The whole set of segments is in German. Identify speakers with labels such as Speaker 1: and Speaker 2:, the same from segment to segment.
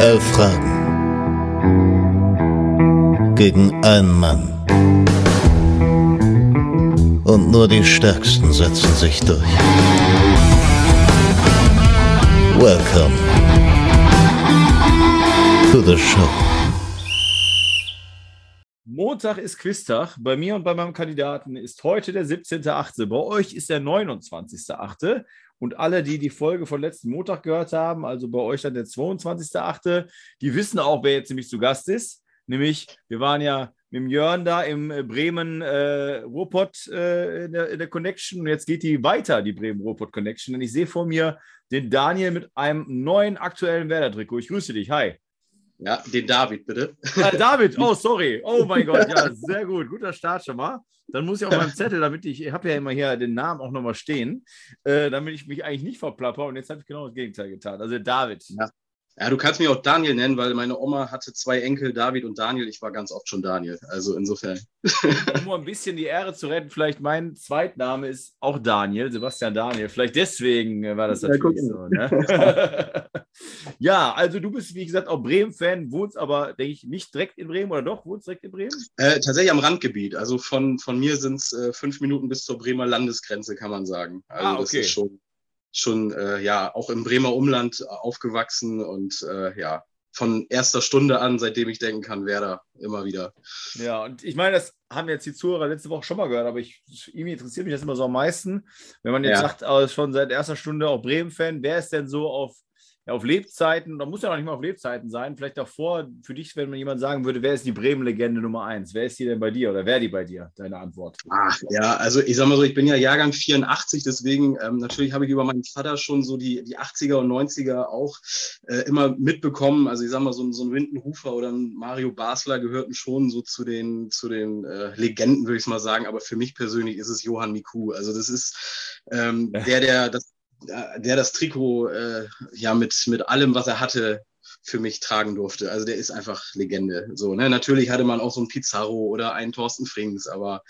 Speaker 1: Elf Fragen gegen einen Mann. Und nur die Stärksten setzen sich durch. Welcome to the show.
Speaker 2: Montag ist Quiztag. Bei mir und bei meinem Kandidaten ist heute der 17.8. Bei euch ist der 29.8. Und alle, die die Folge von letzten Montag gehört haben, also bei euch dann der 22.8., die wissen auch, wer jetzt nämlich zu Gast ist. Nämlich, wir waren ja mit dem Jörn da im äh, Bremen äh, Ruhrpott äh, in, der, in, der, Connection und jetzt geht die weiter, die Bremen Ruhrpott Connection. Und ich sehe vor mir den Daniel mit einem neuen aktuellen Werder-Trikot. Ich grüße dich. Hi.
Speaker 3: Ja, den David, bitte.
Speaker 2: Ah, David, oh, sorry. Oh mein Gott, ja, sehr gut. Guter Start schon mal. Dann muss ich auf meinem Zettel, damit ich, ich habe ja immer hier den Namen auch nochmal stehen, äh, damit ich mich eigentlich nicht verplapper. Und jetzt habe ich genau das Gegenteil getan. Also David.
Speaker 3: Ja. Ja, du kannst mich auch Daniel nennen, weil meine Oma hatte zwei Enkel, David und Daniel. Ich war ganz oft schon Daniel. Also insofern.
Speaker 2: Um mal ein bisschen die Ehre zu retten, vielleicht mein Zweitname ist auch Daniel, Sebastian Daniel. Vielleicht deswegen war das natürlich ja, so. Ne? ja, also du bist, wie gesagt, auch Bremen-Fan, wohnst aber, denke ich, nicht direkt in Bremen oder doch? Wohnst direkt in Bremen?
Speaker 3: Äh, tatsächlich am Randgebiet. Also von, von mir sind es äh, fünf Minuten bis zur Bremer Landesgrenze, kann man sagen. Also ah, okay. das ist schon schon äh, ja auch im Bremer Umland aufgewachsen und äh, ja von erster Stunde an, seitdem ich denken kann, Werder immer wieder.
Speaker 2: Ja, und ich meine, das haben jetzt die Zuhörer letzte Woche schon mal gehört, aber ich, irgendwie interessiert mich das immer so am meisten. Wenn man jetzt ja. sagt, oh, schon seit erster Stunde auch Bremen-Fan, wer ist denn so auf ja, auf Lebzeiten, da muss ja noch nicht mal auf Lebzeiten sein, vielleicht davor, für dich, wenn man jemand sagen würde, wer ist die Bremen-Legende Nummer eins? Wer ist die denn bei dir oder wer die bei dir? Deine Antwort.
Speaker 3: Ach, ja, also ich sag mal so, ich bin ja Jahrgang 84, deswegen ähm, natürlich habe ich über meinen Vater schon so die, die 80er und 90er auch äh, immer mitbekommen. Also ich sag mal, so, so ein Windenhufer oder ein Mario Basler gehörten schon so zu den, zu den äh, Legenden, würde ich mal sagen. Aber für mich persönlich ist es Johann Miku. Also das ist ähm, der, der das der das Trikot äh, ja mit, mit allem, was er hatte, für mich tragen durfte. Also der ist einfach Legende. So, ne? Natürlich hatte man auch so einen Pizarro oder einen Thorsten Frings, aber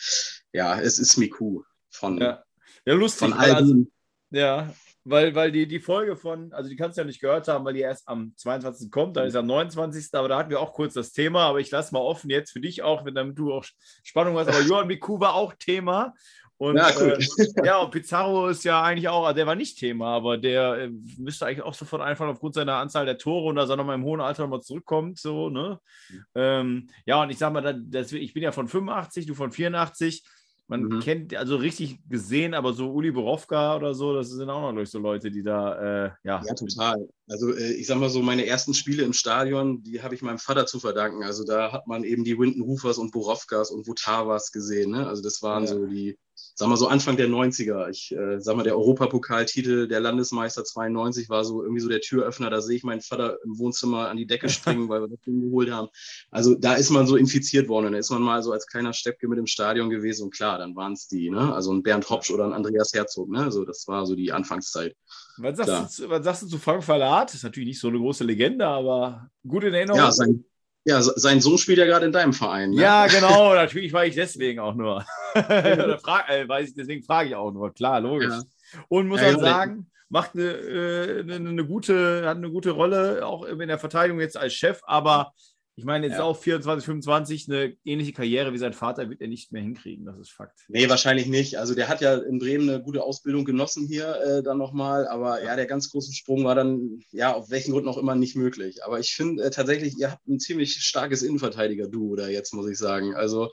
Speaker 3: ja, es ist Miku von,
Speaker 2: ja. Ja, lustig, von also, ja, weil, weil die, die Folge von, also die kannst du ja nicht gehört haben, weil die erst am 22. kommt, dann ist am 29. Aber da hatten wir auch kurz das Thema, aber ich lasse mal offen jetzt für dich auch, wenn damit du auch Spannung hast. Aber Johann Miku war auch Thema und, ja, cool. äh, ja, und Pizarro ist ja eigentlich auch, der war nicht Thema, aber der äh, müsste eigentlich auch sofort einfallen aufgrund seiner Anzahl der Tore und dass er nochmal im hohen Alter nochmal zurückkommt. So, ne? Mhm. Ähm, ja, und ich sag mal, das, ich bin ja von 85, du von 84. Man mhm. kennt, also richtig gesehen, aber so Uli Borowka oder so, das sind auch noch durch so Leute, die da, äh, ja.
Speaker 3: Ja, total. Also äh, ich sag mal so, meine ersten Spiele im Stadion, die habe ich meinem Vater zu verdanken. Also da hat man eben die Winden Rufers und Borowkas und Votavas gesehen. Ne? Also das waren ja. so die, sag mal so Anfang der 90er. Ich äh, sag mal, der Europapokaltitel der Landesmeister 92 war so irgendwie so der Türöffner. Da sehe ich meinen Vater im Wohnzimmer an die Decke springen, weil wir das Ding geholt haben. Also da ist man so infiziert worden. Und da ist man mal so als kleiner Steppke mit im Stadion gewesen. Und klar, dann waren es die, ne? Also ein Bernd Hopsch oder ein Andreas Herzog, ne? Also das war so die Anfangszeit.
Speaker 2: Was sagst, du, was sagst du zu Frank Verlat? Ist natürlich nicht so eine große Legende, aber gut in Erinnerung.
Speaker 3: Ja, sein, ja, sein Sohn spielt ja gerade in deinem Verein.
Speaker 2: Ne? Ja, genau. Natürlich war ich deswegen auch nur. frag, äh, ich, deswegen frage ich auch nur. Klar, logisch. Ja. Und muss ja, man sagen, macht eine, äh, eine, eine, gute, hat eine gute Rolle, auch in der Verteidigung jetzt als Chef, aber ich meine, jetzt ja. auch 24, 25, eine ähnliche Karriere wie sein Vater wird er nicht mehr hinkriegen, das ist Fakt.
Speaker 3: Nee, wahrscheinlich nicht. Also der hat ja in Bremen eine gute Ausbildung genossen hier äh, dann nochmal, aber ja, der ganz große Sprung war dann, ja, auf welchen Grund auch immer nicht möglich. Aber ich finde äh, tatsächlich, ihr habt ein ziemlich starkes Innenverteidiger-Duo da jetzt, muss ich sagen. Also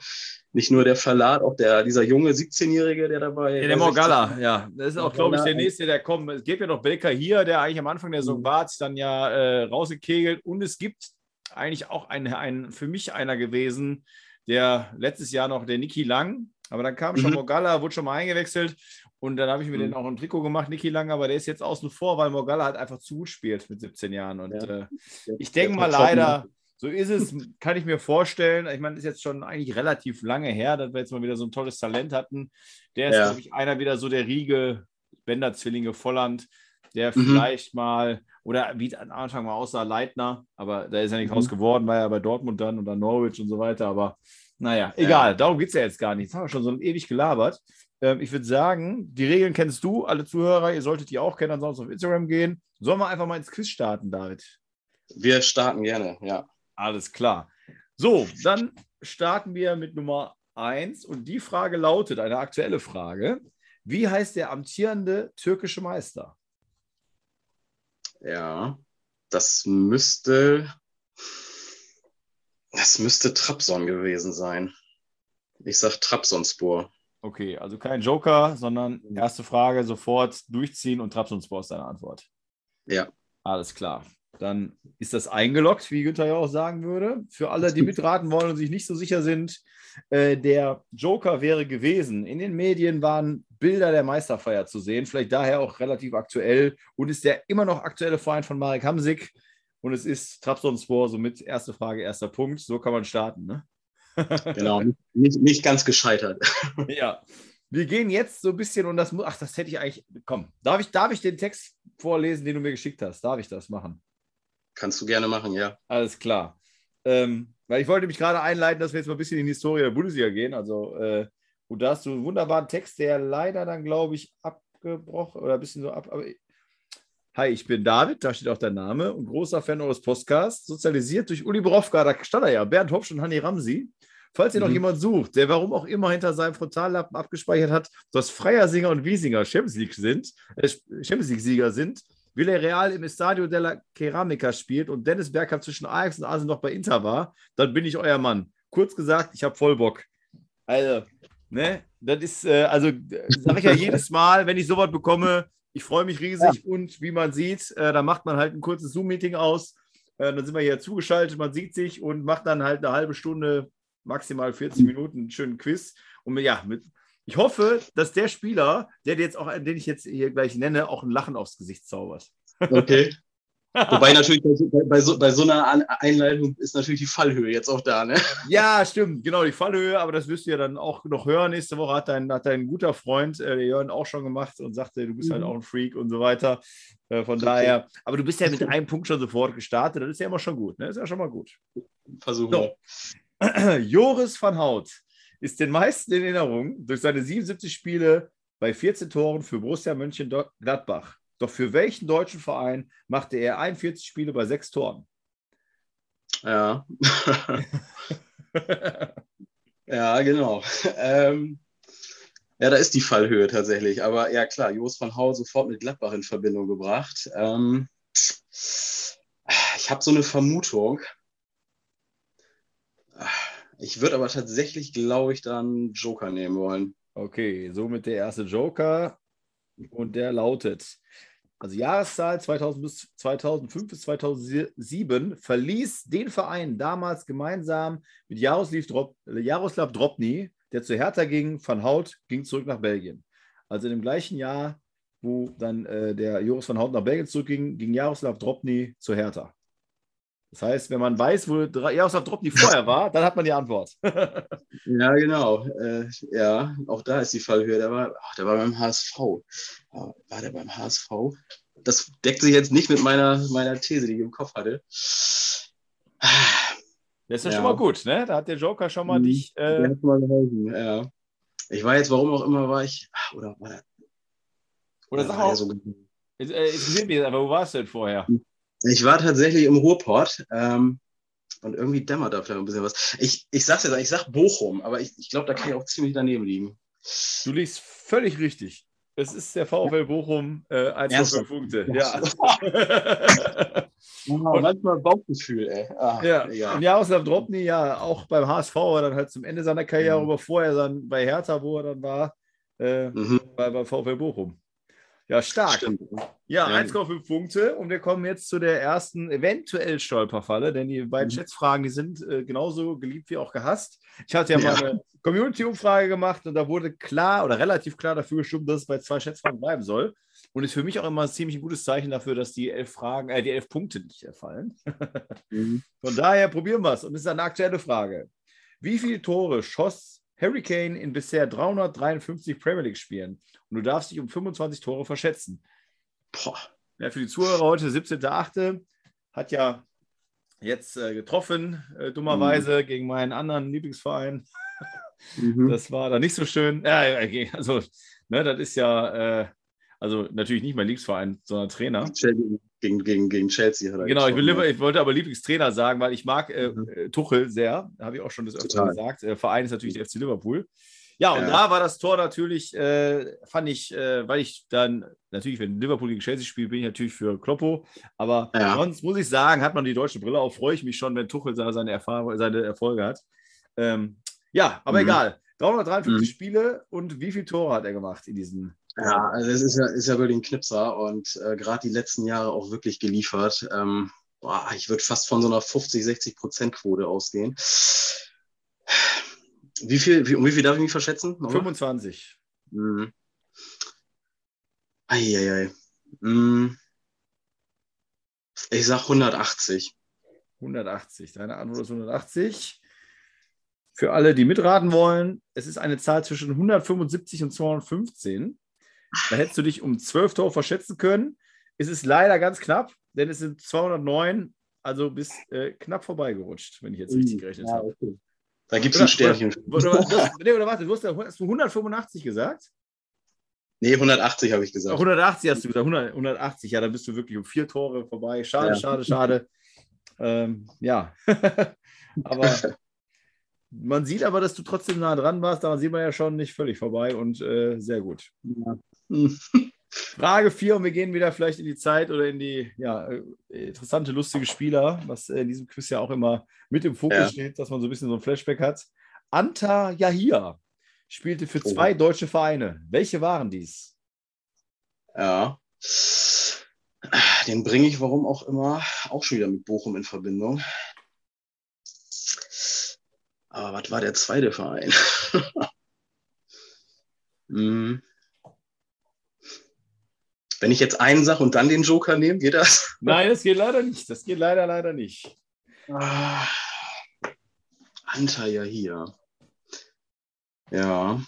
Speaker 3: nicht nur der Verlat, auch der, dieser junge 17-Jährige, der dabei
Speaker 2: ja, Der Morgalla, ja. Das ist auch, glaube ich, der nächste, der kommt. Es gibt ja noch Baker hier, der eigentlich am Anfang der Saison mhm. war, hat sich dann ja äh, rausgekegelt. Und es gibt eigentlich auch ein, ein, für mich einer gewesen, der letztes Jahr noch der Niki Lang, aber dann kam schon mhm. Morgalla, wurde schon mal eingewechselt und dann habe ich mir mhm. den auch ein Trikot gemacht, Niki Lang, aber der ist jetzt außen vor, weil Morgalla halt einfach zu gut spielt mit 17 Jahren. Und ja. äh, ich denke mal leider, so ist es, kann ich mir vorstellen. Ich meine, ist jetzt schon eigentlich relativ lange her, dass wir jetzt mal wieder so ein tolles Talent hatten. Der ist, ja. glaube ich, einer wieder so der Riege Bender-Zwillinge Volland, der mhm. vielleicht mal oder wie am Anfang mal aussah, Leitner, aber da ist er nicht mhm. raus geworden, war ja bei Dortmund dann und dann Norwich und so weiter. Aber naja, egal, ja. darum geht es ja jetzt gar nicht. Jetzt haben wir schon so ewig gelabert. Ähm, ich würde sagen, die Regeln kennst du, alle Zuhörer, ihr solltet die auch kennen, ansonsten auf Instagram gehen. Sollen wir einfach mal ins Quiz starten, David?
Speaker 3: Wir starten gerne, ja.
Speaker 2: Alles klar. So, dann starten wir mit Nummer 1 und die Frage lautet, eine aktuelle Frage. Wie heißt der amtierende türkische Meister?
Speaker 3: Ja, das müsste, das müsste Trabzon gewesen sein. Ich sag Trabzonspor.
Speaker 2: Okay, also kein Joker, sondern erste Frage sofort durchziehen und Trabzonspor ist deine Antwort.
Speaker 3: Ja.
Speaker 2: Alles klar. Dann ist das eingeloggt, wie Günther ja auch sagen würde. Für alle, die mitraten wollen und sich nicht so sicher sind, äh, der Joker wäre gewesen. In den Medien waren Bilder der Meisterfeier zu sehen, vielleicht daher auch relativ aktuell und ist der immer noch aktuelle Verein von Marek Hamsik. Und es ist Trabzonspor, somit erste Frage, erster Punkt. So kann man starten. Ne?
Speaker 3: genau, nicht, nicht ganz gescheitert.
Speaker 2: ja. Wir gehen jetzt so ein bisschen und das muss, ach, das hätte ich eigentlich, komm, darf ich, darf ich den Text vorlesen, den du mir geschickt hast? Darf ich das machen?
Speaker 3: Kannst du gerne machen, ja.
Speaker 2: Alles klar. Ähm, weil ich wollte mich gerade einleiten, dass wir jetzt mal ein bisschen in die Historie der Bundesliga gehen. Also, äh, und da hast du einen wunderbaren Text, der leider dann, glaube ich, abgebrochen oder ein bisschen so ab. Hi, ich bin David, da steht auch dein Name und großer Fan eures Podcasts, sozialisiert durch Uli Borowka, da stand er ja, Bernd Hopsch und Hanni Ramsi. Falls ihr mhm. noch jemand sucht, der warum auch immer hinter seinem Frontallappen abgespeichert hat, dass Freiersinger und Wiesinger Champions League sind, äh, Champions League-Sieger sind, Villarreal im Estadio della Ceramica spielt und Dennis Bergkamp zwischen Ajax und Arsenal noch bei Inter war, dann bin ich euer Mann. Kurz gesagt, ich habe voll Bock. Also, ne, das ist, äh, also sage ich ja jedes Mal, wenn ich sowas bekomme, ich freue mich riesig ja. und wie man sieht, äh, da macht man halt ein kurzes Zoom-Meeting aus. Äh, dann sind wir hier zugeschaltet, man sieht sich und macht dann halt eine halbe Stunde maximal 40 Minuten einen schönen Quiz. Und ja, mit, ich hoffe, dass der Spieler, der jetzt auch, den ich jetzt hier gleich nenne, auch ein Lachen aufs Gesicht zaubert.
Speaker 3: Okay. Wobei natürlich bei, bei, so, bei, so, einer Einleitung ist natürlich die Fallhöhe jetzt auch da, ne?
Speaker 2: Ja, stimmt, genau, die Fallhöhe, aber das wirst du ja dann auch noch hören. Nächste Woche hat dein, hat dein guter Freund, äh, Jörn, auch schon gemacht und sagte, du bist halt mhm. halt auch ein Freak und so weiter. Äh, von okay. daher, aber du bist ja mit einem Punkt schon sofort gestartet, das ist ja immer schon gut, ne? Das ist ja schon mal gut.
Speaker 3: Versuchen so.
Speaker 2: Joris van Hout ist den meisten in Erinnerung durch seine 77 Spiele bei 14 Toren für Borussia Mönchengladbach. Doch für welchen deutschen Verein machte er 41 Spiele bei sechs Toren?
Speaker 3: Ja. ja, genau. Ähm, ja, da ist die Fallhöhe tatsächlich. Aber ja, klar, Jos van Hau sofort mit Gladbach in Verbindung gebracht. Ähm, ich habe so eine Vermutung. Ich würde aber tatsächlich, glaube ich, dann Joker nehmen wollen.
Speaker 2: Okay, somit der erste Joker. Und der lautet: Also Jahreszahl 2000 bis 2005 bis 2007 verließ den Verein damals gemeinsam mit Jaroslav, Drop, Jaroslav Dropny, der zu Hertha ging, Van Hout ging zurück nach Belgien. Also im gleichen Jahr, wo dann äh, der Joris van Hout nach Belgien zurückging, ging Jaroslav Dropny zu Hertha. Das heißt, wenn man weiß, wo Jaroslav Dropny vorher war, dann hat man die Antwort.
Speaker 3: ja, genau. Äh, ja, auch da ist die Fallhöhe. Der war, ach, der war beim HSV. War der beim HSV? Das deckt sich jetzt nicht mit meiner, meiner These, die ich im Kopf hatte.
Speaker 2: Das ist ja, schon mal gut, ne? Da hat der Joker schon mal mhm. dich. Äh... Der hat mal
Speaker 3: geholfen, ja. Ich war jetzt, warum auch immer, war ich. Oder war der.
Speaker 2: Oder sag auch. So äh, interessiert mich aber, wo warst du denn vorher?
Speaker 3: Ich war tatsächlich im Ruhrport ähm, und irgendwie dämmert da vielleicht ein bisschen was. Ich, ich sag's jetzt, ich sag Bochum, aber ich, ich glaube, da kann ich auch ziemlich daneben liegen.
Speaker 2: Du liegst völlig richtig. Es ist der VfL Bochum, äh, 1 Punkte. Ja.
Speaker 3: ja manchmal Bauchgefühl, ey.
Speaker 2: Ah, ja. ja. Und Jaroslav Drobny, ja, auch beim HSV, war dann halt zum Ende seiner Karriere, mhm. aber vorher dann bei Hertha, wo er dann war, äh, mhm. bei, bei VfL Bochum. Ja, stark. Stimmt. Ja, ja. 1,5 Punkte. Und wir kommen jetzt zu der ersten eventuell Stolperfalle, denn die beiden mhm. Schätzfragen, die sind äh, genauso geliebt wie auch gehasst. Ich hatte ja, ja. mal eine Community-Umfrage gemacht und da wurde klar oder relativ klar dafür gestimmt, dass es bei zwei Schätzfragen bleiben soll. Und ist für mich auch immer ein ziemlich gutes Zeichen dafür, dass die elf Fragen, äh, die elf Punkte nicht erfallen. mhm. Von daher probieren wir es. Und es ist eine aktuelle Frage. Wie viele Tore schoss Harry Kane in bisher 353 Premier League-Spielen? und du darfst dich um 25 Tore verschätzen. Boah. Ja, für die Zuhörer heute, 17.8. hat ja jetzt äh, getroffen, äh, dummerweise mhm. gegen meinen anderen Lieblingsverein. mhm. Das war dann nicht so schön. Ja, also, ne, das ist ja, äh, also natürlich nicht mein Lieblingsverein, sondern Trainer.
Speaker 3: Gegen, gegen, gegen Chelsea
Speaker 2: hat er Genau, ich, will, ich, wollte aber Lieblingstrainer sagen, weil ich mag äh, mhm. Äh, Tuchel sehr. Habe ich auch schon das öfter gesagt. Äh, Verein ist natürlich der FC Liverpool. Ja, und ja. da war das Tor natürlich, äh, fand ich, äh, weil ich dann, natürlich, wenn Liverpool gegen Chelsea spielt, bin ich natürlich für Kloppo. Aber ja. sonst muss ich sagen, hat man die deutsche Brille auf, freue ich mich schon, wenn Tuchel seine, Erfahrung, seine Erfolge hat. Ähm, ja, aber mhm. egal. 353 mhm. Spiele und wie viele Tore hat er gemacht in diesen
Speaker 3: ja, also es ist ja, ist ja wirklich ein Knipser und äh, gerade die letzten Jahre auch wirklich geliefert. Ähm, boah, ich würde fast von so einer 50, 60 Prozent Quote ausgehen. Wie viel, wie, um wie viel darf ich mich verschätzen?
Speaker 2: Nochmal? 25. Mhm.
Speaker 3: Eieiei. Mhm. Ich sag 180.
Speaker 2: 180. Deine Antwort ist 180. Für alle, die mitraten wollen, es ist eine Zahl zwischen 175 und 215. Da hättest du dich um 12 Tore verschätzen können. Es ist leider ganz knapp, denn es sind 209, also bis äh, knapp vorbeigerutscht, wenn ich jetzt richtig gerechnet ja, habe. Okay.
Speaker 3: Da gibt es ein Sternchen.
Speaker 2: Oder, oder, das, nee, oder warte, du hast, hast du 185 gesagt?
Speaker 3: Nee, 180 habe ich gesagt.
Speaker 2: 180 hast du gesagt, 100, 180, ja, dann bist du wirklich um vier Tore vorbei. Schade, ja. schade, schade. Ähm, ja, aber man sieht aber, dass du trotzdem nah dran warst. Da sieht man ja schon nicht völlig vorbei und äh, sehr gut. Ja. Frage 4 und wir gehen wieder vielleicht in die Zeit oder in die ja, äh, interessante, lustige Spieler, was in diesem Quiz ja auch immer mit im Fokus ja. steht, dass man so ein bisschen so ein Flashback hat. Anta Yahia spielte für oh. zwei deutsche Vereine. Welche waren dies?
Speaker 3: Ja. Den bringe ich, warum auch immer, auch schon wieder mit Bochum in Verbindung. Aber was war der zweite Verein? hm. Wenn ich jetzt einen sage und dann den Joker nehme, geht das?
Speaker 2: Nein, das geht leider nicht. Das geht leider, leider nicht.
Speaker 3: Ah, Anta ja hier. Ja.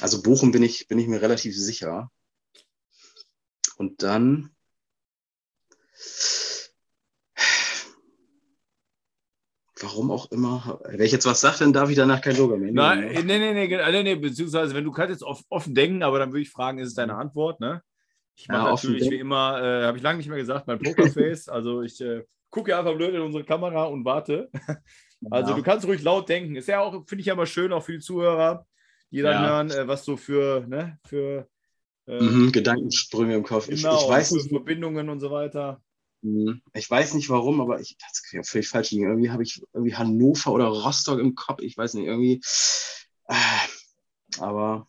Speaker 3: Also Bochum bin ich, bin ich mir relativ sicher. Und dann. Warum auch immer. Wenn ich jetzt was sage, dann darf ich danach kein Joker mehr.
Speaker 2: Nein, nee, nee, nee, nee, nee, beziehungsweise wenn du kannst jetzt offen denken, aber dann würde ich fragen, ist es deine Antwort, ne? Ich mache ja, natürlich wie immer, äh, habe ich lange nicht mehr gesagt, mein Pokerface. also ich äh, gucke einfach blöd in unsere Kamera und warte. also ja. du kannst ruhig laut denken. Ist ja auch, finde ich ja immer schön, auch für die Zuhörer, die dann ja. hören, äh, was so für, ne, für
Speaker 3: äh, mhm, Gedankensprünge im Kopf.
Speaker 2: Genau, ich, ich weiß nicht, Verbindungen und so weiter.
Speaker 3: Mhm. Ich weiß nicht warum, aber ich, das kann völlig falsch liegen. Irgendwie habe ich irgendwie Hannover oder Rostock im Kopf. Ich weiß nicht, irgendwie. Äh, aber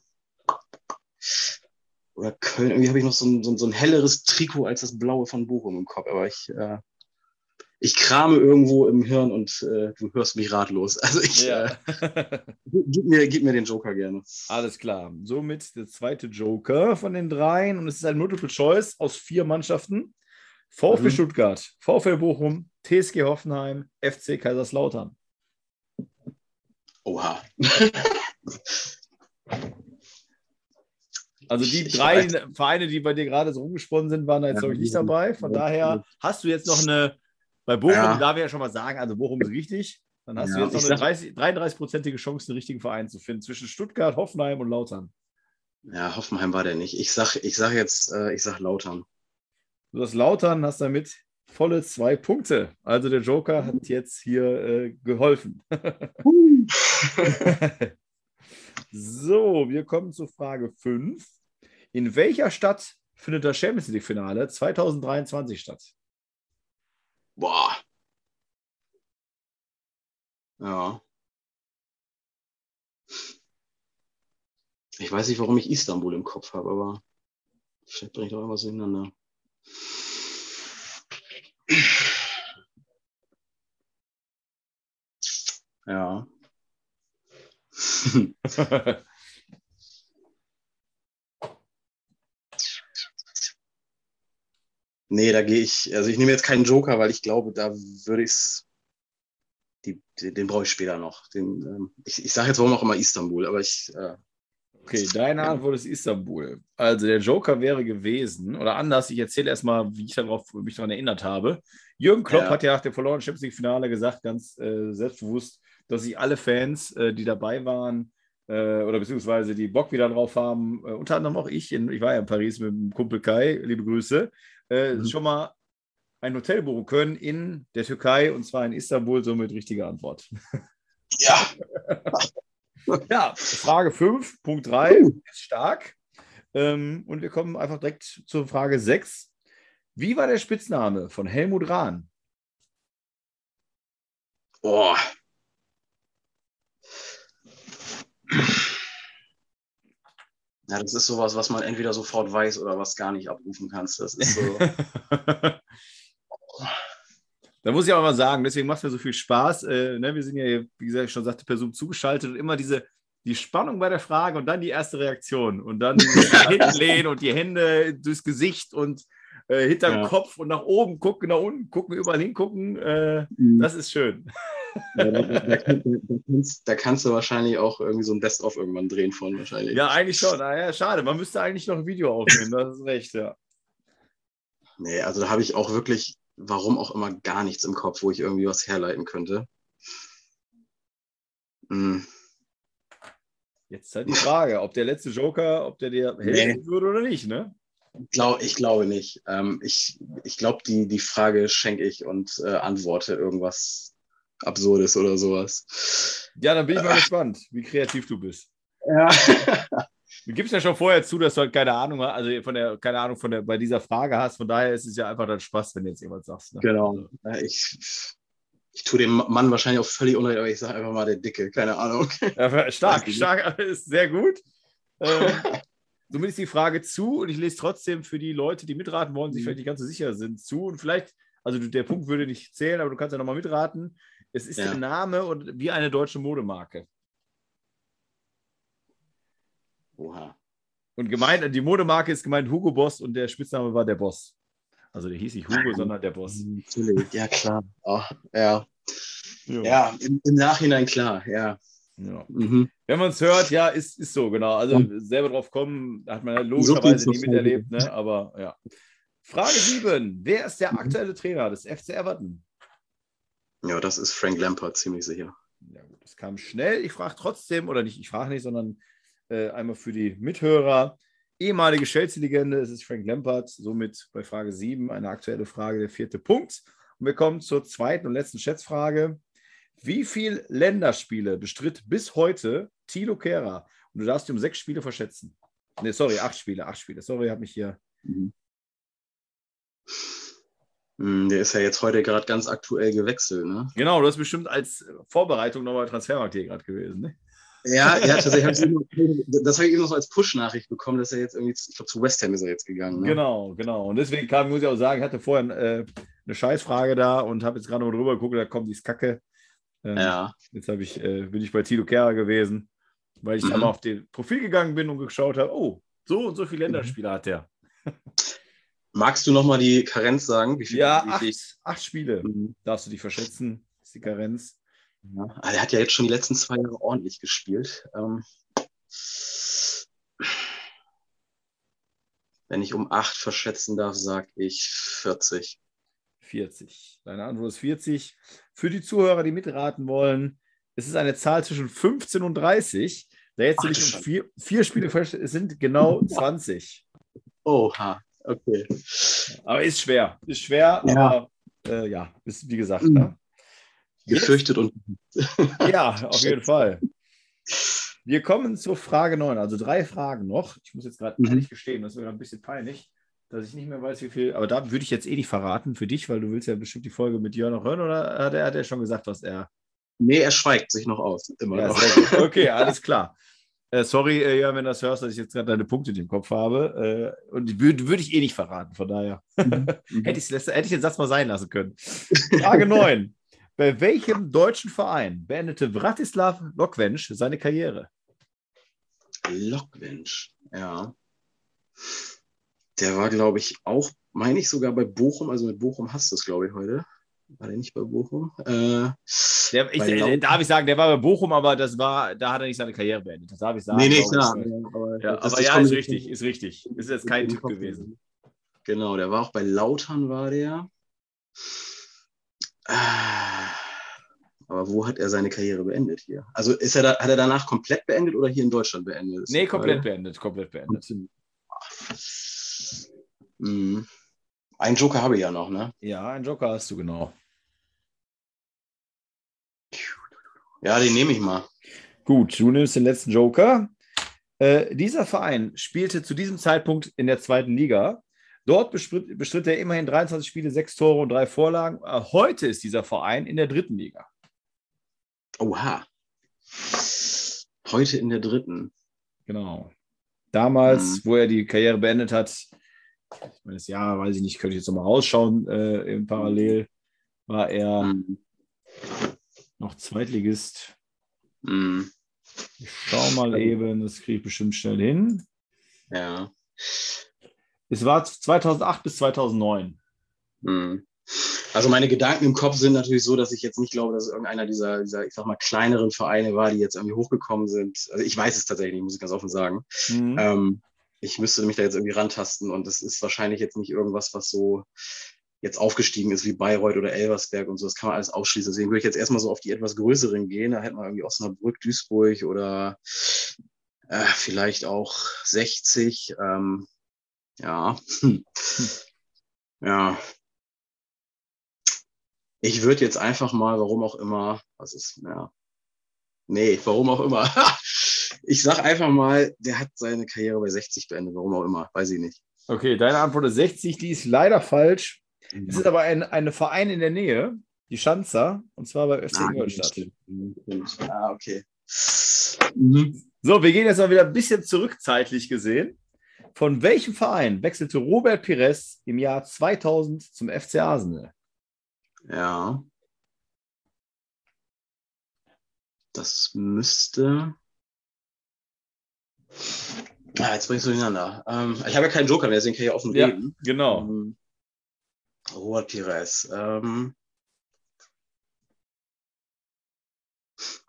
Speaker 3: oder Köln, irgendwie habe ich noch so ein, so, ein, so ein helleres Trikot als das blaue von Bochum im Kopf, aber ich, äh, ich krame irgendwo im Hirn und äh, du hörst mich ratlos. Also ich, ja. äh, gib, mir, gib mir den Joker gerne.
Speaker 2: Alles klar. Somit der zweite Joker von den dreien und es ist ein Multiple Choice aus vier Mannschaften. VfB mhm. Stuttgart, VfL Bochum, TSG Hoffenheim, FC Kaiserslautern.
Speaker 3: Oha.
Speaker 2: Also die drei Vereine, die bei dir gerade so rumgesponnen sind, waren da jetzt, glaube ich, nicht dabei. Von daher hast du jetzt noch eine, bei Bochum ja. darf ich ja schon mal sagen, also Bochum ist richtig. Dann hast ja, du jetzt noch eine 33-prozentige Chance, den richtigen Verein zu finden zwischen Stuttgart, Hoffenheim und Lautern.
Speaker 3: Ja, Hoffenheim war der nicht. Ich sage ich sag jetzt, äh, ich sage Lautern.
Speaker 2: Du hast Lautern, hast damit volle zwei Punkte. Also der Joker hat jetzt hier äh, geholfen. so, wir kommen zu Frage 5. In welcher Stadt findet das Champions League-Finale 2023 statt?
Speaker 3: Boah. Ja. Ich weiß nicht, warum ich Istanbul im Kopf habe, aber vielleicht bringe ich doch irgendwas durcheinander. Ja. Nee, da gehe ich, also ich nehme jetzt keinen Joker, weil ich glaube, da würde ich es, den, den brauche ich später noch. Den, ähm, ich ich sage jetzt warum auch immer Istanbul, aber ich. Äh,
Speaker 2: okay, deine Antwort ist Istanbul. Also der Joker wäre gewesen, oder anders, ich erzähle erstmal, wie ich darauf, mich daran erinnert habe. Jürgen Klopp ja. hat ja nach dem verlorenen Champions League-Finale gesagt, ganz äh, selbstbewusst, dass sich alle Fans, äh, die dabei waren, äh, oder beziehungsweise die Bock wieder drauf haben, äh, unter anderem auch ich, in, ich war ja in Paris mit dem Kumpel Kai, liebe Grüße, äh, mhm. schon mal ein Hotel buchen können in der Türkei und zwar in Istanbul, somit richtige Antwort.
Speaker 3: Ja.
Speaker 2: ja, Frage 5, Punkt 3 uh. ist stark. Ähm, und wir kommen einfach direkt zur Frage 6. Wie war der Spitzname von Helmut Rahn?
Speaker 3: Boah. Ja, das ist sowas, was man entweder sofort weiß oder was gar nicht abrufen kannst. Das ist so.
Speaker 2: Da muss ich auch mal sagen, deswegen macht es mir so viel Spaß. Äh, ne, wir sind ja, wie gesagt, ich schon sagte, per Zoom zugeschaltet und immer diese die Spannung bei der Frage und dann die erste Reaktion und dann hinlehnen und die Hände durchs Gesicht und äh, hinterm ja. Kopf und nach oben gucken, nach unten gucken, überall hingucken. Äh, mhm. Das ist schön.
Speaker 3: Ja, da, da, kannst, da, kannst, du wahrscheinlich auch irgendwie so ein Best-of irgendwann drehen von wahrscheinlich.
Speaker 2: Ja, eigentlich schon. Naja, schade. Man müsste eigentlich noch ein Video aufnehmen. Das ist recht, ja.
Speaker 3: Nee, also da habe ich auch wirklich warum auch immer gar nichts im Kopf, wo ich irgendwie was herleiten könnte.
Speaker 2: Hm. Jetzt halt die Frage, ob der letzte Joker, ob der dir helfen nee. würde oder nicht, ne?
Speaker 3: Glaub, ich glaube nicht. Ähm, ich ich glaube, die, die Frage schenke ich und äh, antworte irgendwas Absurdes oder sowas.
Speaker 2: Ja, dann bin ich mal äh, gespannt, wie kreativ du bist.
Speaker 3: Ja.
Speaker 2: Du gibst ja schon vorher zu, dass du halt keine Ahnung hast, also von der, keine Ahnung von der, bei dieser Frage hast. Von daher ist es ja einfach dann Spaß, wenn du jetzt jemand sagst.
Speaker 3: Ne? Genau. Ich, ich tue dem Mann wahrscheinlich auch völlig unrecht, aber ich sage einfach mal der Dicke, keine Ahnung.
Speaker 2: Ja, stark, stark, ist sehr gut. Ähm, somit ist die Frage zu und ich lese trotzdem für die Leute, die mitraten wollen, sich mhm. vielleicht nicht ganz so sicher sind, zu und vielleicht, also der Punkt würde nicht zählen, aber du kannst ja nochmal mitraten. Es ist ja. der Name und wie eine deutsche Modemarke. Oha. Und gemeint, die Modemarke ist gemeint Hugo Boss und der Spitzname war der Boss. Also der hieß nicht Hugo, sondern der Boss.
Speaker 3: Natürlich, ja klar. Oh, ja. Ja, ja im, im, Nachhinein klar, ja.
Speaker 2: ja. Mhm. Wenn man es hört, ja, ist, ist so, genau. Also ja. selber drauf kommen, hat man ja logischerweise so nie miterlebt, ne? aber ja. Frage 7. Wer ist der mhm. aktuelle Trainer des FC Everton?
Speaker 3: Ja, das ist Frank Lampard, ziemlich sicher.
Speaker 2: Ja, gut, das kam schnell. Ich frage trotzdem, oder nicht, ich frage nicht, sondern äh, einmal für die Mithörer. Ehemalige Chelsea-Legende, es ist Frank Lampard, somit bei Frage 7 eine aktuelle Frage, der vierte Punkt. Und wir kommen zur zweiten und letzten Schätzfrage. Wie viele Länderspiele bestritt bis heute Tilo Kehrer? Und du darfst dich um sechs Spiele verschätzen. Ne, sorry, acht Spiele, acht Spiele. Sorry, ich habe mich hier. Mhm.
Speaker 3: Hm, der ist ja jetzt heute gerade ganz aktuell gewechselt, ne?
Speaker 2: Genau, du hast bestimmt als Vorbereitung nochmal Transfermarkt hier gerade gewesen, ne?
Speaker 3: Ja, ja, tatsächlich das habe ich eben noch so als Push-Nachricht bekommen, dass er jetzt irgendwie, ich glaube, zu West Ham ist er jetzt gegangen. Ne?
Speaker 2: Genau, genau. Und deswegen kam, muss ich auch sagen, ich hatte vorher äh, eine Scheißfrage da und habe jetzt gerade mal drüber geguckt, da kommt die Kacke. Ähm, ja. Jetzt ich, äh, bin ich bei Tilo Kehrer gewesen, weil ich mhm. dann mal auf den Profil gegangen bin und geschaut habe, oh, so und so viele Länderspiele mhm. hat der.
Speaker 3: Magst du nochmal die Karenz sagen?
Speaker 2: Viel, ja, acht, acht, Spiele mhm. darfst du dich verschätzen, ist die Karenz.
Speaker 3: Ja, also er hat ja jetzt schon die letzten zwei Jahre ordentlich gespielt. Ähm, wenn ich um acht verschätzen darf, sage ich 40.
Speaker 2: 40. Deine Antwort ist 40. Für die Zuhörer, die mitraten wollen, es ist eine Zahl zwischen 15 und 30. Da jetzt nicht um vier, vier Spiele es sind genau 20.
Speaker 3: Oha, okay.
Speaker 2: Aber ist schwer. Ist schwer, ja. aber äh, ja, ist wie gesagt. Mhm. Ne?
Speaker 3: Gefürchtet und.
Speaker 2: Ja, auf jeden Fall. Wir kommen zur Frage 9, also drei Fragen noch. Ich muss jetzt gerade mhm. ehrlich gestehen, das ist mir ein bisschen peinlich, dass ich nicht mehr weiß, wie viel. Aber da würde ich jetzt eh nicht verraten für dich, weil du willst ja bestimmt die Folge mit Jörn noch hören oder hat er, hat er schon gesagt, was er.
Speaker 3: Nee, er schweigt sich noch aus. Immer ja, noch.
Speaker 2: Okay, alles klar. Äh, sorry, äh, Jörn, wenn du das hörst, dass ich jetzt gerade deine Punkte in dem Kopf habe. Äh, und würde würd ich eh nicht verraten, von daher. Mhm. hätte, ich, hätte ich den Satz mal sein lassen können. Frage 9. Bei welchem deutschen Verein beendete Vratislav Lokwensch seine Karriere?
Speaker 3: Lokwensch, ja. Der war, glaube ich, auch, meine ich sogar bei Bochum, also mit Bochum hast du es, glaube ich, heute. War der nicht bei Bochum? Äh,
Speaker 2: der, ich, äh, darf ich sagen, der war bei Bochum, aber das war, da hat er nicht seine Karriere beendet. Das darf ich sagen.
Speaker 3: Nee, nee, klar.
Speaker 2: Aber, ja, aber ja, ist richtig, ist richtig. Ist jetzt kein Tipp gewesen.
Speaker 3: Genau, der war auch bei Lautern, war der. Aber wo hat er seine Karriere beendet hier? Also ist er da, hat er danach komplett beendet oder hier in Deutschland beendet?
Speaker 2: Nee, komplett beendet, komplett beendet.
Speaker 3: Mhm. Einen Joker habe ich ja noch, ne?
Speaker 2: Ja, einen Joker hast du genau.
Speaker 3: Ja, den nehme ich mal.
Speaker 2: Gut, du nimmst den letzten Joker. Äh, dieser Verein spielte zu diesem Zeitpunkt in der zweiten Liga. Dort bestritt, bestritt er immerhin 23 Spiele, sechs Tore und drei Vorlagen. Äh, heute ist dieser Verein in der dritten Liga.
Speaker 3: Oha. Heute in der dritten.
Speaker 2: Genau. Damals,
Speaker 3: Mhm.
Speaker 2: wo er die Karriere beendet hat, ich meine, das Jahr, weiß ich nicht, könnte ich jetzt nochmal rausschauen, äh, im Parallel, war er
Speaker 3: Mhm.
Speaker 2: noch Zweitligist.
Speaker 3: Mhm.
Speaker 2: Ich schau mal eben, das kriege ich bestimmt schnell hin.
Speaker 3: Ja.
Speaker 2: Es war 2008 bis 2009.
Speaker 3: Mhm. Also meine Gedanken im Kopf sind natürlich so, dass ich jetzt nicht glaube, dass es irgendeiner dieser, dieser, ich sag mal, kleineren Vereine war, die jetzt irgendwie hochgekommen sind. Also ich weiß es tatsächlich muss ich ganz offen sagen.
Speaker 2: Mhm.
Speaker 3: Ähm, ich müsste mich da jetzt irgendwie rantasten und es ist wahrscheinlich jetzt nicht irgendwas, was so jetzt aufgestiegen ist wie Bayreuth oder Elversberg und so. Das kann man alles ausschließen. Deswegen würde ich jetzt erstmal so auf die etwas größeren gehen. Da hätte man irgendwie Osnabrück, Duisburg oder äh, vielleicht auch 60. Ähm, ja. Ja. Ich würde jetzt einfach mal, warum auch immer, was ist, ja. Nee, warum auch immer. Ich sag einfach mal, der hat seine Karriere bei 60 beendet, warum auch immer, weiß ich nicht.
Speaker 2: Okay, deine Antwort ist 60, die ist leider falsch. Es ist aber ein, ein Verein in der Nähe, die Schanzer, und zwar bei FC
Speaker 3: Ah,
Speaker 2: Ingolstadt.
Speaker 3: Ah, okay. Mhm.
Speaker 2: So, wir gehen jetzt mal wieder ein bisschen zurück zeitlich gesehen. Von welchem Verein wechselte Robert Pires im Jahr 2000 zum FC Arsenal?
Speaker 3: Ja. Das müsste. Ah, jetzt bring ich es durcheinander. Ähm, ich habe ja keinen Joker mehr, deswegen kann ich offen
Speaker 2: Ja,
Speaker 3: reden.
Speaker 2: genau.
Speaker 3: Ähm, Robert Pires. Ähm,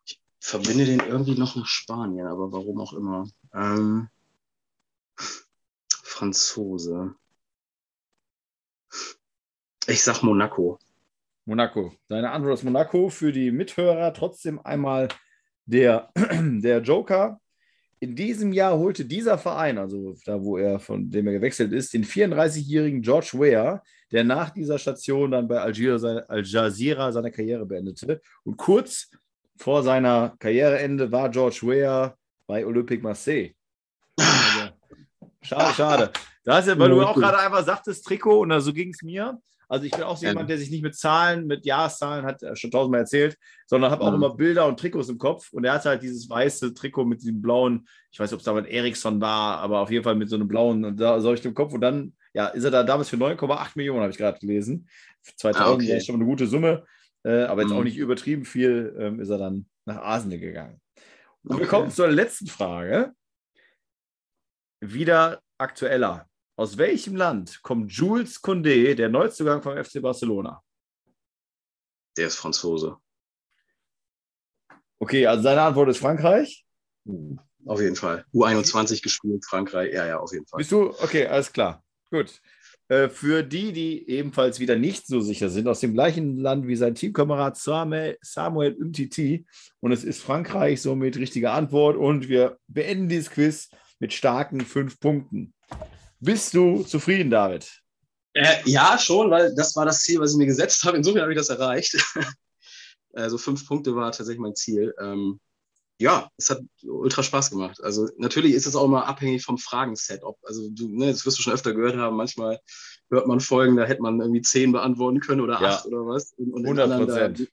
Speaker 3: ich verbinde den irgendwie noch nach Spanien, aber warum auch immer. Ähm, Franzose. Ich sag Monaco.
Speaker 2: Monaco. Deine Antwort ist Monaco. Für die Mithörer trotzdem einmal der, der Joker. In diesem Jahr holte dieser Verein, also da, wo er von dem er gewechselt ist, den 34-jährigen George Weah, der nach dieser Station dann bei Al Jazeera seine, Al Jazeera seine Karriere beendete. Und kurz vor seiner Karriereende war George Weah bei Olympique Marseille. Also, schade, schade. Da hast ja, weil du auch gerade einfach sagtest, Trikot, und so ging es mir. Also ich bin auch so jemand, der sich nicht mit Zahlen, mit Jahreszahlen, hat er schon tausendmal erzählt, sondern habe auch
Speaker 3: Mhm.
Speaker 2: immer Bilder und Trikots im Kopf. Und er hatte halt dieses weiße Trikot mit diesem blauen, ich weiß nicht, ob es damals Ericsson war, aber auf jeden Fall mit so einem blauen ich im Kopf. Und dann, ja, ist er da damals für 9,8 Millionen, habe ich gerade gelesen. Für 2000
Speaker 3: Ah, okay.
Speaker 2: das schon eine gute Summe, äh, aber jetzt
Speaker 3: Mhm.
Speaker 2: auch nicht übertrieben viel, ähm, ist er dann nach Arsenal gegangen. Und wir
Speaker 3: Okay.
Speaker 2: kommen zur letzten Frage. Wieder aktueller. Aus welchem Land kommt Jules Condé, der Neuzugang vom FC Barcelona?
Speaker 3: Der ist Franzose.
Speaker 2: Okay, also seine Antwort ist Frankreich.
Speaker 3: Auf jeden Fall. U21 gespielt, Frankreich. Ja, ja, auf jeden Fall.
Speaker 2: Bist du? Okay, alles klar. Gut. Äh, Für die, die ebenfalls wieder nicht so sicher sind, aus dem gleichen Land wie sein Teamkamerad Samuel, Samuel Umtiti. Und es ist Frankreich somit richtige Antwort. Und wir beenden dieses Quiz mit starken fünf Punkten. Bist du zufrieden, David?
Speaker 3: Äh, ja, schon, weil das war das Ziel, was ich mir gesetzt habe. Insofern habe ich das erreicht. also fünf Punkte war tatsächlich mein Ziel. Ähm, ja, es hat ultra Spaß gemacht. Also natürlich ist es auch immer abhängig vom Fragensetup. Also du, ne, das wirst du schon öfter gehört haben. Manchmal hört man Folgen, da hätte man irgendwie zehn beantworten können oder
Speaker 2: Ja.
Speaker 3: acht oder was. Und, und in
Speaker 2: 100
Speaker 3: anderen, da
Speaker 2: Prozent.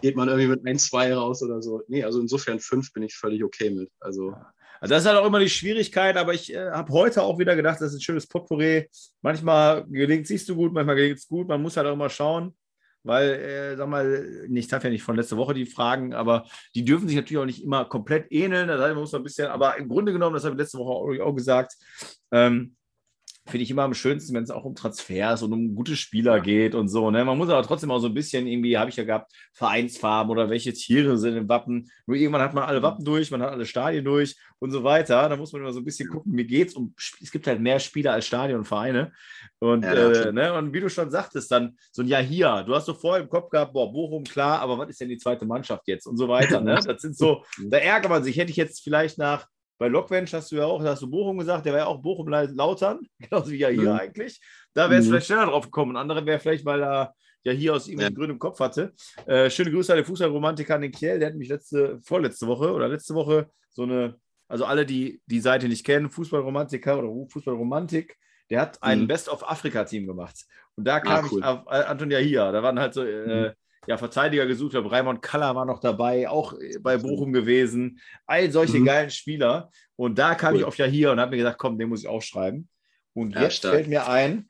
Speaker 3: geht man irgendwie mit ein, zwei raus oder so. Nee, also insofern fünf bin ich völlig okay mit. Also
Speaker 2: Also das ist halt auch immer die Schwierigkeit, aber ich äh, habe heute auch wieder gedacht, das ist ein schönes Potpourri. Manchmal gelingt es nicht so gut, manchmal gelingt es gut. Man muss halt auch immer schauen, weil, äh, sag mal, ich darf ja nicht von letzter Woche die Fragen, aber die dürfen sich natürlich auch nicht immer komplett ähneln. Das heißt, man muss ein bisschen, aber im Grunde genommen, das habe ich letzte Woche auch, auch gesagt, ähm, finde ich immer am schönsten, wenn es auch um Transfers und um gute Spieler geht und so. Ne? Man muss aber trotzdem auch so ein bisschen irgendwie, habe ich ja gehabt, Vereinsfarben oder welche Tiere sind im Wappen. Nur irgendwann hat man alle Wappen durch, man hat alle Stadien durch und so weiter. Da muss man immer so ein bisschen gucken, mir geht's um, es gibt halt mehr Spieler als Stadion und Vereine. Und, ja, äh, ne? und wie du schon sagtest, dann so ein Jahr hier, du hast so vorher im Kopf gehabt, boah, Bochum, klar, aber was ist denn die zweite Mannschaft jetzt und so weiter. Ne? Das sind so, da ärgert man sich. Hätte ich jetzt vielleicht nach bei Lockwench hast du ja auch, da hast du Bochum gesagt, der war ja auch Bochum-Lautern, genauso wie ja hier mhm. eigentlich. Da wäre es mhm. vielleicht schneller drauf gekommen. Andere wäre vielleicht, weil er ja hier aus irgendeinem ja. Gründen im Kopf hatte. Äh, schöne Grüße an den Fußballromantiker an den Kiel. Der hat mich letzte, vorletzte Woche oder letzte Woche so eine, also alle, die die Seite nicht kennen, Fußballromantiker oder Fußballromantik, der hat ein mhm. Best-of-Afrika-Team gemacht. Und da ah, kam ah, cool. ich auf äh, Antonia hier. Da waren halt so äh, mhm ja, Verteidiger gesucht habe. Raimond Kaller war noch dabei, auch bei Bochum gewesen. All solche mhm. geilen Spieler. Und da kam cool. ich auf ja hier und habe mir gesagt, komm, den muss ich aufschreiben. Und ja, jetzt stark. fällt mir ein,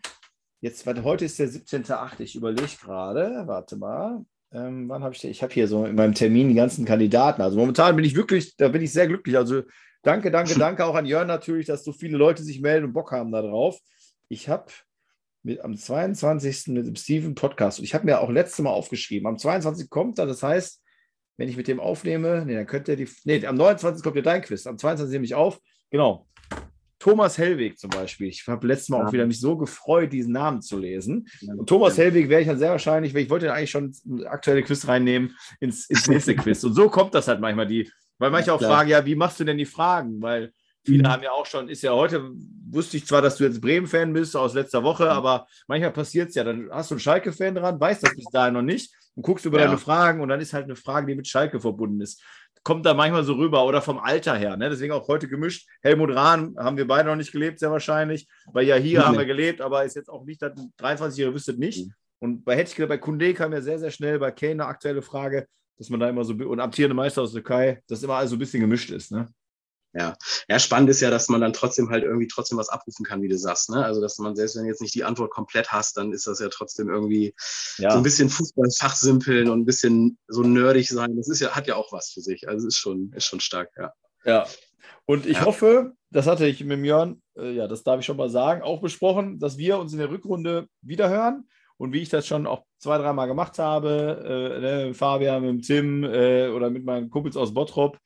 Speaker 2: jetzt, warte, heute ist der 17.8. Ich überlege gerade, warte mal. Ähm, wann habe ich, ich habe hier so in meinem Termin die ganzen Kandidaten. Also momentan bin ich wirklich, da bin ich sehr glücklich. Also danke, danke, danke auch an Jörn natürlich, dass so viele Leute sich melden und Bock haben darauf. Ich habe mit, am 22. mit dem Steven Podcast. Und ich habe mir auch letztes Mal aufgeschrieben, am 22. kommt er, das heißt, wenn ich mit dem aufnehme, nee, dann könnte er die, nee, am 29. kommt ja dein Quiz, am 22. nehme ich auf, genau. Thomas Hellweg zum Beispiel. Ich habe letztes Mal ja. auch wieder mich so gefreut, diesen Namen zu lesen. Und Thomas Hellweg wäre ich dann sehr wahrscheinlich, weil ich wollte eigentlich schon aktuelle Quiz reinnehmen ins, ins nächste Quiz. Und so kommt das halt manchmal die, weil manche auch fragen, ja, wie machst du denn die Fragen? Weil Viele mhm. haben ja auch schon, ist ja heute, wusste ich zwar, dass du jetzt Bremen-Fan bist aus letzter Woche, mhm. aber manchmal passiert es ja. Dann hast du einen Schalke-Fan dran, weißt das bis dahin noch nicht und guckst über ja. deine Fragen und dann ist halt eine Frage, die mit Schalke verbunden ist. Kommt da manchmal so rüber oder vom Alter her. Ne? Deswegen auch heute gemischt. Helmut Rahn haben wir beide noch nicht gelebt, sehr wahrscheinlich. Bei ja hier haben wir gelebt, aber ist jetzt auch nicht, 23-Jährige wüsstet nicht. Mhm. Und bei Hetschke, bei Kunde kam ja sehr, sehr schnell, bei Kane eine aktuelle Frage, dass man da immer so, und amtierende Meister aus der Türkei, dass immer alles so ein bisschen gemischt ist. Ne?
Speaker 3: Ja. ja, spannend ist ja, dass man dann trotzdem halt irgendwie trotzdem was abrufen kann, wie du sagst. Ne? Also, dass man selbst wenn jetzt nicht die Antwort komplett hast, dann ist das ja trotzdem irgendwie ja. so ein bisschen Fußballfachsimpeln und ein bisschen so nerdig sein. Das ist ja, hat ja auch was für sich. Also, ist schon, ist schon stark, ja.
Speaker 2: Ja. Und ich ja. hoffe, das hatte ich mit Jörn, äh, ja, das darf ich schon mal sagen, auch besprochen, dass wir uns in der Rückrunde wiederhören. Und wie ich das schon auch zwei, dreimal gemacht habe, äh, ne, Fabian, mit dem Tim äh, oder mit meinen Kumpels aus Bottrop,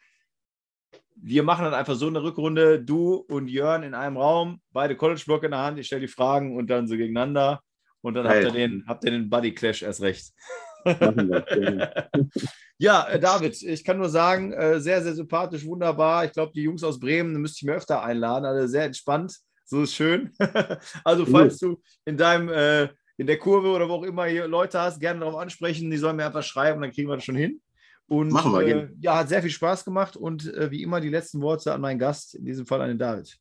Speaker 2: wir machen dann einfach so eine Rückrunde, du und Jörn in einem Raum, beide College-Block in der Hand, ich stelle die Fragen und dann so gegeneinander und dann habt ihr, den, habt ihr den Buddy Clash erst recht. ja, äh, David, ich kann nur sagen, äh, sehr, sehr sympathisch, wunderbar. Ich glaube, die Jungs aus Bremen müsste ich mir öfter einladen, also sehr entspannt, so ist schön. also, falls du in deinem, äh, in der Kurve oder wo auch immer hier Leute hast, gerne darauf ansprechen, die sollen mir einfach schreiben, dann kriegen wir das schon hin. Und Machen wir, äh, ja, hat sehr viel Spaß gemacht und äh, wie immer die letzten Worte an meinen Gast, in diesem Fall an den David.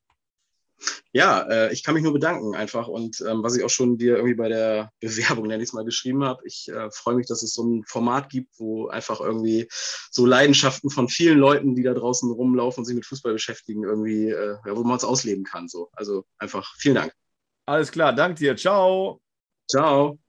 Speaker 3: Ja, äh, ich kann mich nur bedanken einfach und ähm, was ich auch schon dir irgendwie bei der Bewerbung, nenne ich es mal, geschrieben habe. Ich äh, freue mich, dass es so ein Format gibt, wo einfach irgendwie so Leidenschaften von vielen Leuten, die da draußen rumlaufen und sich mit Fußball beschäftigen, irgendwie, äh, ja, wo man es ausleben kann. So. Also einfach vielen Dank.
Speaker 2: Alles klar, danke dir. Ciao.
Speaker 3: Ciao.